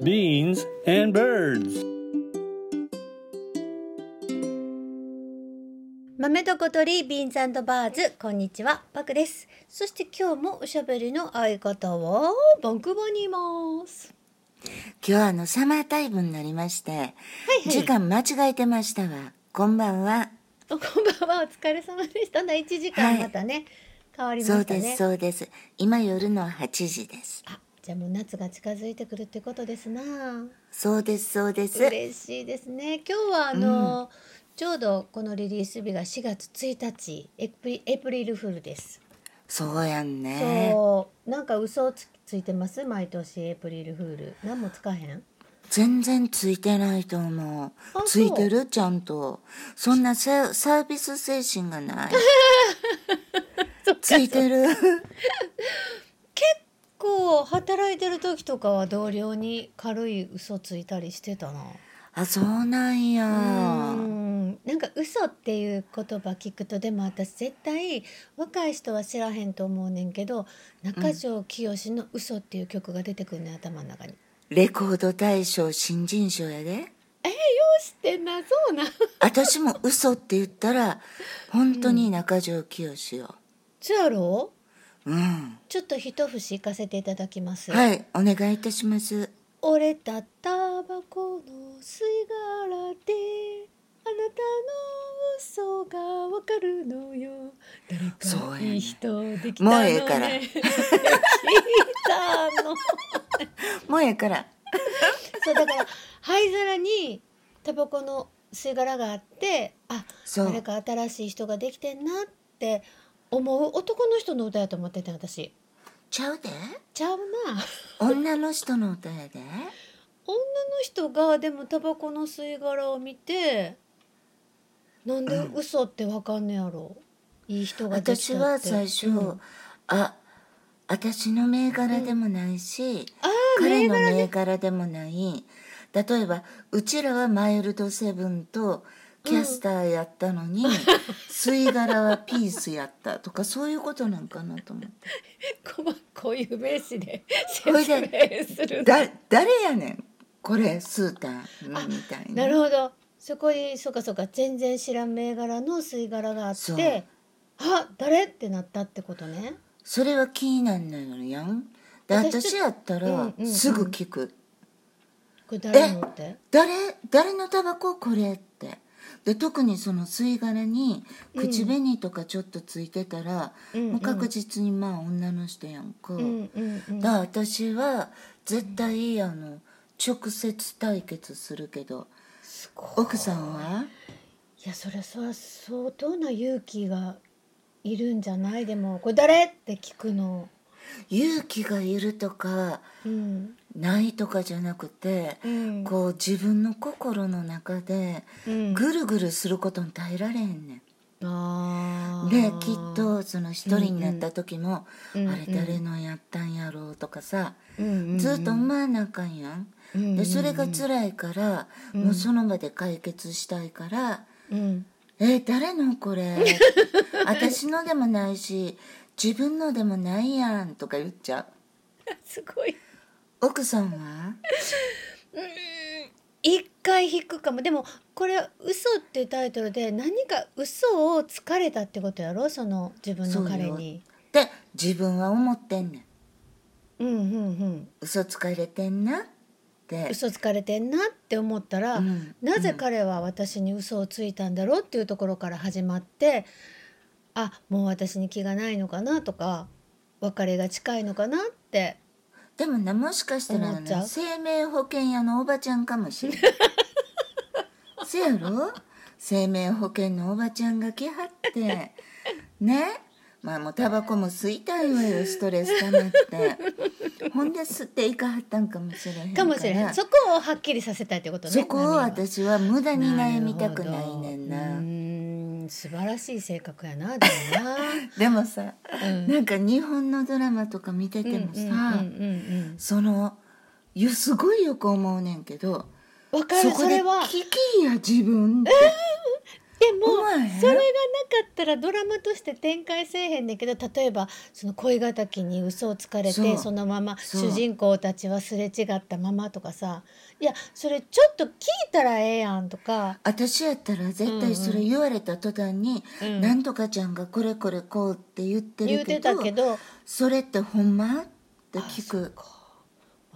beans, and birds. 豆と小鳥ビーンズバーズこんにちはパクです。そして今日もおしゃべりの相方はバンクーバーにいます。今日はあのサマータイムになりまして、はい時間間違えてましたわ。こんばんは。おこんばんは。お疲れ様でした。な1時間またね、変わりましたね。そうですそうです。今夜の8時です。あじゃあもう夏が近づいてくるってことですな。そうですそうです。嬉しいですね。今日はあの、ちょうどこのリリース日が4月1日エプリエプリルフールです、そうやんね。そう。なんか嘘つついてます？毎年エプリルフール。何もつかへん？全然ついてないと思う。あついてる？ちゃんと。そんなササービス精神がない。ついてる？働いてる時とかは同僚に軽い嘘ついたりしてたな。あそうなんや。うん。なんか嘘っていう言葉聞くとでも私絶対若い人は知らへんと思うねんけど中条きよしの「嘘っていう曲が出てくるね頭の中に。レコード大賞新人賞やで。知ってんなそうな。私も嘘って言ったら本当に中条きよしよ。そうやろ？うん。ちょっと一節行かせていただきます。はいお願いいたします。折れたタバコの吸い殻であなたの嘘がわかるのよ。誰かいい人できたのね。もうええから。もうやから。そうだから灰皿にタバコの吸い殻があってあそう。誰か新しい人ができてんなって思う男の人の歌やと思ってて私。ちゃうで。ちゃうな。女の人の歌やで。女の人がでもタバコの吸い殻を見てなんで嘘ってわかんねやろ、いい人ができたって。私は最初、うん。あ私の銘柄でもないし、あ彼の銘柄でもない。例えばうちらはマイルドセブンとキャスターやったのに、吸い殻はピースやったとかそういうことなんかなと思って。ここういう名詞で説で明するだ誰やねんこれスータンみたいな。なるほど。そこにそうかそうか全然知らん銘柄の吸い殻があってあ誰ってなったってことね。それは気になんないのやんで私私やったうんらすぐ聞く、これ誰のって？誰誰のタバコ？これってで特にその吸い殻に口紅とかちょっとついてたら、うん。もう確実にまあ女の人やんか、うんうんうん。だから私は絶対あの直接対決するけど。奥さんはいやそれは相当な勇気がいるんじゃない？でもこれ誰？って聞くの。勇気がいるとかうんないとかじゃなくて、うん。こう自分の心の中でうん。ぐるぐるすることに耐えられへんねん。できっとその一人になった時も、うんあれ誰のやったんやろうとかさ、うんうんうん。ずっと思わなあかんやん。うんでそれが辛いから、もうその場で解決したいからうん「え誰のこれ？私のでもないし自分のでもないやん」とか言っちゃう。すごい奥さんは？一回引くかも。でもこれ「嘘っていうタイトルで何か嘘をつかれたってことやろ？その自分の彼に。で自分は思ってんねん。うんうんうん。嘘つかれてんな？って。嘘つかれてんなって思ったら、うんなぜ彼は私に嘘をついたんだろうっていうところから始まってあもう私に気がないのかなとか別れが近いのかなってでもなもしかしたら思っちゃう？な生命保険屋のおばちゃんかもしれない せやろ？生命保険のおばちゃんが来はって。ね？まあもうタバコも吸いたいわよストレス溜まって。ほんで吸っていかはったんかもしれへんかもしれへん。そこをはっきりさせたいってことねそこを私は無駄に悩みたくないねんなん素晴らしい性格やなでもな。でもさ、うん。なんか日本のドラマとか見ててもさ、そのゆすごいよく思うねんけどわかるそこでそれは。聞きや自分ってでもそれがなかったらドラマとして展開せえへんねんけど例えばその恋敵に嘘をつかれてそのまま主人公たちはすれ違ったままとかさいやそれちょっと聞いたらええやんとか。私やったら絶対それ言われた途端に、うん。なんとかちゃんがこれこれこうって言って言うてるけどたけど。それってほんま？って聞く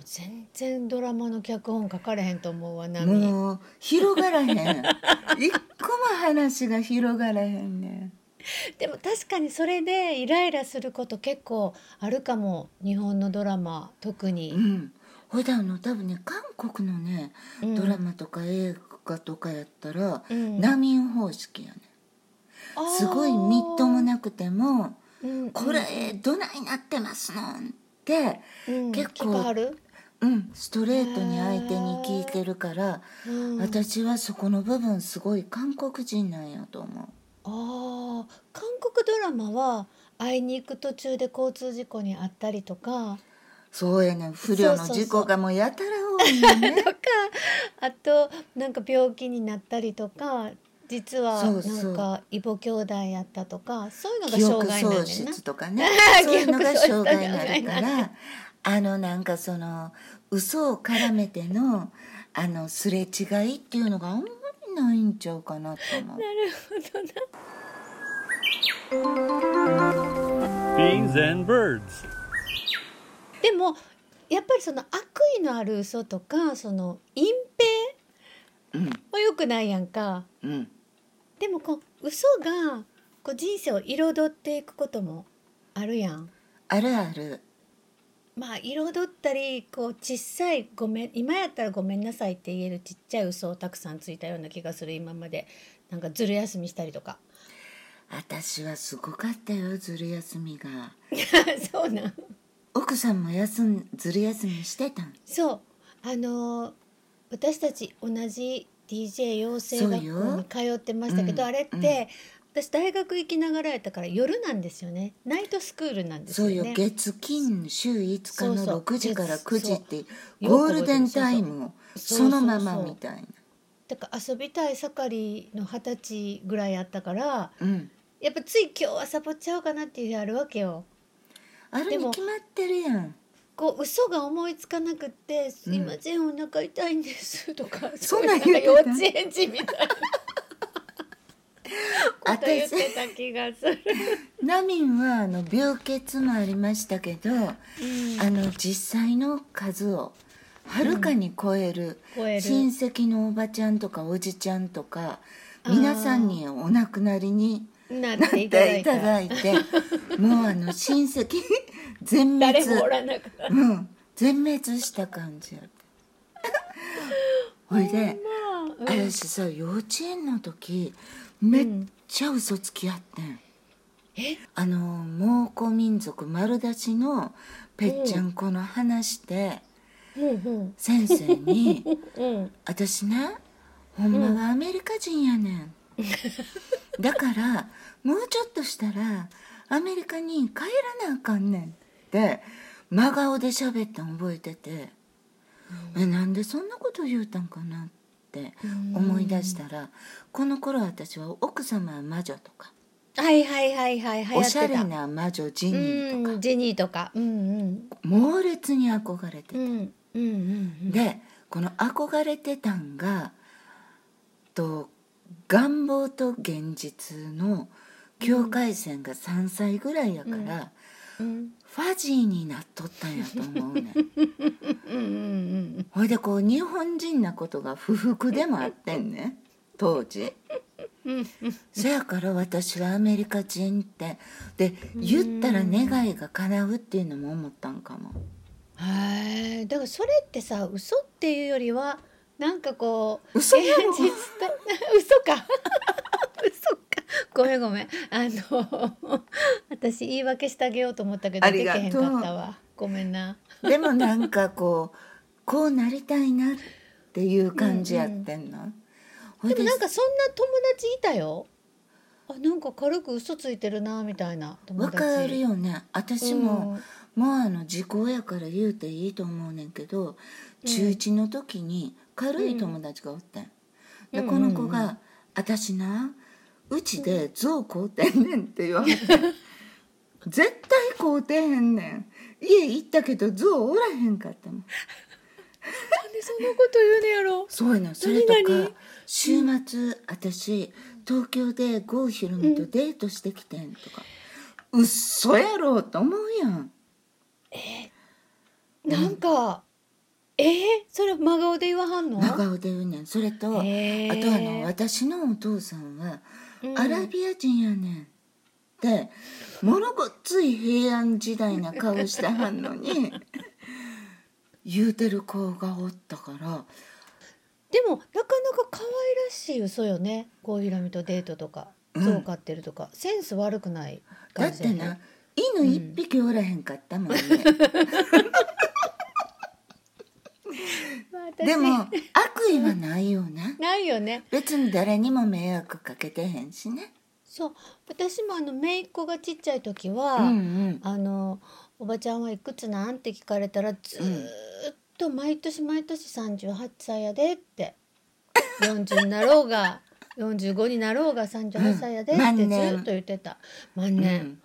全然ドラマの脚本書かれへんと思うわナミ。もう広がらへん。一個も話が広がらへんね。んでも確かにそれでイライラすること結構あるかも日本のドラマ特うに。ん。ほいであの多分ね韓国のね、うん。ドラマとか映画とかやったら、うん。難民方式やね。すごいみっともなくてもうん「これどないなってますの?」って、うん結構うん、ストレートに相手に聞いてるから、うん。私はそこの部分すごい韓国人なんやと思う。あー韓国ドラマは会いに行く途中で交通事故にあったりとか。そうやねん。不慮の事故がもうやたら多いよね。とかあとなんか病気になったりとか実はなんか異母兄弟やったとかそういうのが障害なん喪だよとかね。そういうのが障害にな るからあのなんかその嘘を絡めてのあのすれ違いっていうのがあんまりないんちゃうかなと思う。なるほどな。Beans and birds. でもやっぱりその悪意のある嘘とかその隠うん。蔽は良くないやんか。うんでもこう嘘がこう人生を彩っていくこともあるやん。あるある。まあ彩ったりこう小さいごめん今やったらごめんなさいって言えるちっちゃい嘘をたくさんついたような気がする今まで。なんかずる休みしたりとか。私はすごかったよずる休みが。そうなん。奥さんも休んずる休みしてたん？そう。あのー私たち同じ DJ 養成学校に通ってましたけど、うん。あれって、私大学行きながらやったから夜なんですよね。ナイトスクールなんですそうよ。ねよ月金週5日のそうそう。6時から9時ってゴールデンタイムをそのままみたいな。だから遊びたい盛りの二十歳ぐらいやったからうん。やっぱつい今日はサボっちゃおうかなっていう日あるわけよ。あるでもに決まってるやんこう嘘が思いつかなくって「すうん。いません、お腹痛いんです」とかそんなんそういう言うてた？幼稚園児みたいなこと言ってた気がする。ナミンはあの病欠もありましたけど、あの実際の数をはるかに超える,、超える。親戚のおばちゃんとかおじちゃんとか皆さんにお亡くなりになっていいただいた。ただいてもうあの親戚 全滅。うん。全滅した感じやった ほいでうん。私さ幼稚園の時めっちゃ嘘つきやってん、え？あの蒙古民族丸出しのぺっちゃんこの話でうん。先生にうん。うん「私ねほんまはアメリカ人やねん」だからもうちょっとしたらアメリカに帰らなあかんねんって真顔で喋ったん覚えてて、えなんでそんなこと言うたんかなって思い出したらこの頃私は「奥様は魔女」とかはいはいはいはい流行ってたおしゃれな魔女ジニーとかうんジニーとか。うんうん。猛烈に憧れてて、うんうんうん。でこの憧れてたんがと願望と現実の境界線が3歳ぐらいやから、うん。ファジーになっとったんやと思うねん。ほいでこう日本人なことが不服でもあってんね当時。そやから私はアメリカ人って。で言ったら願いが叶うっていうのも思ったん。かもはいだからそれってさ嘘っていうよりはなんかこう嘘現実と嘘か。嘘か。ごめんごめん。あの私言い訳してあげようと思ったけどあできへんかったわ。ごめんな。でもなんかこうこうなりたいなっていう感じやってんの、ほいでもなんかそんな友達いたよ。あなんか軽く嘘ついてるなみたいな友わ達かるよね。私も、もうあの時効やから言うていいと思うねんけど中1の時に軽い友達がおってん、でこの子が「私なうちで象買うてんねんって言われて。絶対買うてへんねん。家行ったけど象おらへんかったもん。なんでそんなこと言うねやろ。そうやなそれとか週末私東京で郷ひろみとデートしてきてんとか、うっそやろと思うやん。なんかえー、それ真顔で言わはんの？真顔で言うねん。それと、へー。あとあの私のお父さんはうん。アラビア人やねんでものごっつい平安時代な顔してはんのに 言うてる子がおったから。でもなかなか可愛らしい嘘よね。郷ひろみとデートとかうん。象飼ってるとか、センス悪くないだって感じよねな犬一匹おらへんかったもんね、まあ私でも悪意はないよな ないよね。別に誰にも迷惑かけてへんしね。そう。私もあの姪っ子がちっちゃい時は、うんうん。あの「おばちゃんはいくつなん?」って聞かれたらずーっと毎年毎年38歳やでって。40になろうが 45になろうが38歳やでってずっと言ってた。万う年、ん。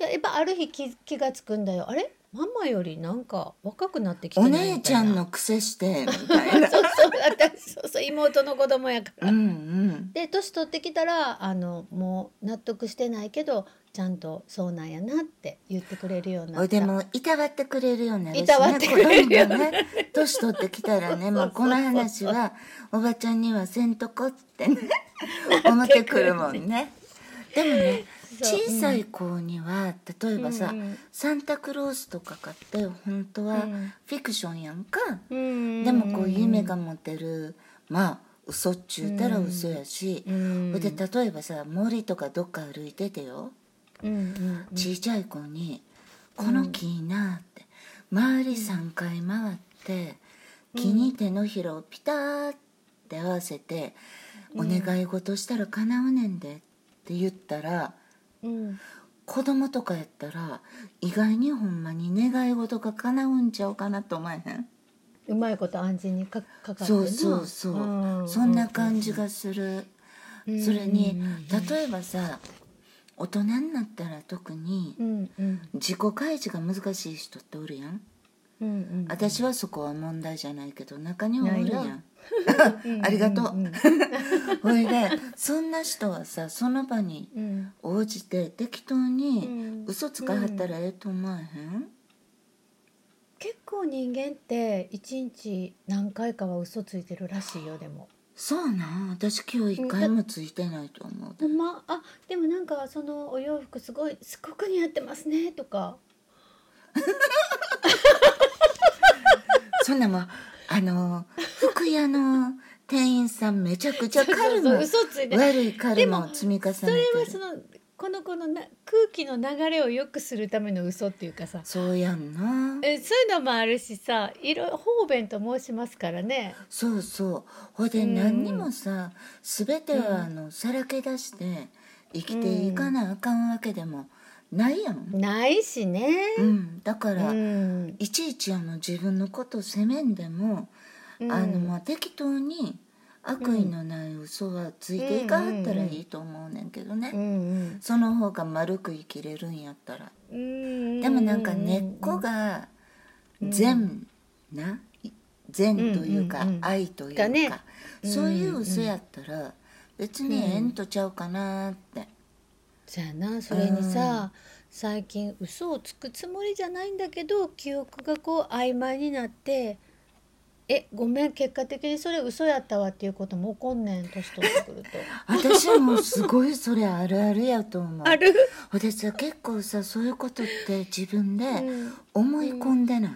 いややっぱある日気気がつくんだよ。あれ？ママよりなんか若くなってきておないみたいな。姉ちゃんの癖して みたいな。そうそう私そうそう妹の子供やから、うんうんで年取ってきたらあのもう納得してないけどちゃんとそうなんやなって言ってくれるようになったでもいたわってくれるようになるし、ね、いたわってくれるよね年取ってきたらねもうこの話はおばちゃんにはせんとこってね思ってくるもんねでもね小さい子には例えばさ、うん。うんサンタクロースとか買って本当はうん。フィクションやんか、うん。でもこう夢が持てる。まあ嘘っちゅうたら嘘やし、うん。で例えばさ森とかどっか歩いててよ、うんうんちいちゃい子に「この木いいな」って。周り3回回って木に手のひらをピターって合わせて「お願い事したら叶うねんで」って言ったらうん。子供とかやったら意外にほんまに願い事が叶うんちゃうかなと思えへん？うまいこと暗示にかかかってな。そうそうそう、ん。そんな感じがする、うん。それにうん。例えばさ大人になったら特に自己開示が難しい人っておるやん。うんうん私はそこは問題じゃないけど中にはおるやんありがとう。ほいでそんな人はさその場にうん。応じて適当うにん。嘘つかはったらええと思わへん、結構人間って一日何回かは嘘ついてるらしいよでも。そうなん？私今日一回もついてないと思うま？あでもなんかそのお洋服すごいすごく似合ってますねとか。そんなもんあの服屋の店員さんめちゃくちゃカルそうも嘘ついて。悪いカルも積み重ねてそれはるそのこの子のな空気の流れを良くするための嘘っていうかさ。そうやんな。えそういうのもあるしさいろ方便と申しますからね。そうそう。ほいでうん何にもさ全てはあのさらけ出して生きていかなあかんわけでもないやん、ないしね。うん、だかうら、ん。いちいちあの自分のこと責めんでも、うん。あのまあ適当に悪意のない嘘はついていかはったらいいと思うねんけどね、うんうん。その方が丸く生きれるんやったら。うんでもなんか根っこが善な善というか愛というかがね。そういう嘘やったら別にええん。とちゃうかなって。そやな。それにさ、最近嘘をつくつもりじゃないんだけど記憶がこう曖昧になって「えごめん結果的にそれ嘘やったわ」っていうことも起こんねん年取ってくると。私もすごいそれあるあるやと思う。ある？私は結構さそういうことって自分でうん。思い込んでない、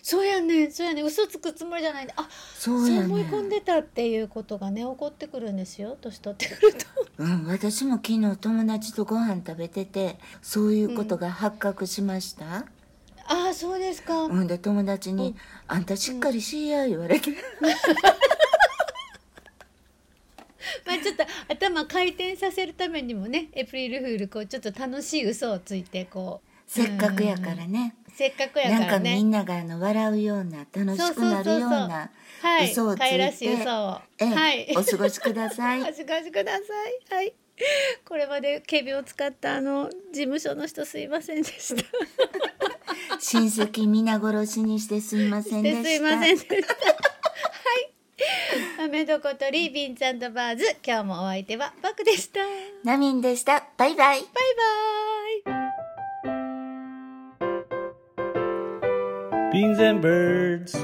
そうやねんそうやねん。嘘つくつもりじゃない。であそうやねん。思い込んでたっていうことがね起こってくるんですよ年取ってくると。うん、私も昨日友達とご飯食べててそういうことが発覚しました、ああそうですか。うん、で友達に「あんたしっかりしいや」言われて、まあちょっと頭回転させるためにもねエプリルフールこうちょっと楽しい嘘をついてこうせっかくやからね、せっかくやなんからね。かみんながあの笑うような楽しくなるようなはい、嘘をついて可愛らしい嘘を。ええはい。お過ごしください お過ごしください。はい。これまでケビを使ったあの事務所の人すいませんでした。親戚皆殺しにしてすいませんでしたですいませんでした。はい。メドコとリービンズバーズ今日もお相手はバクでした。バイナミンでしたバイバイバイ。Beans and birds.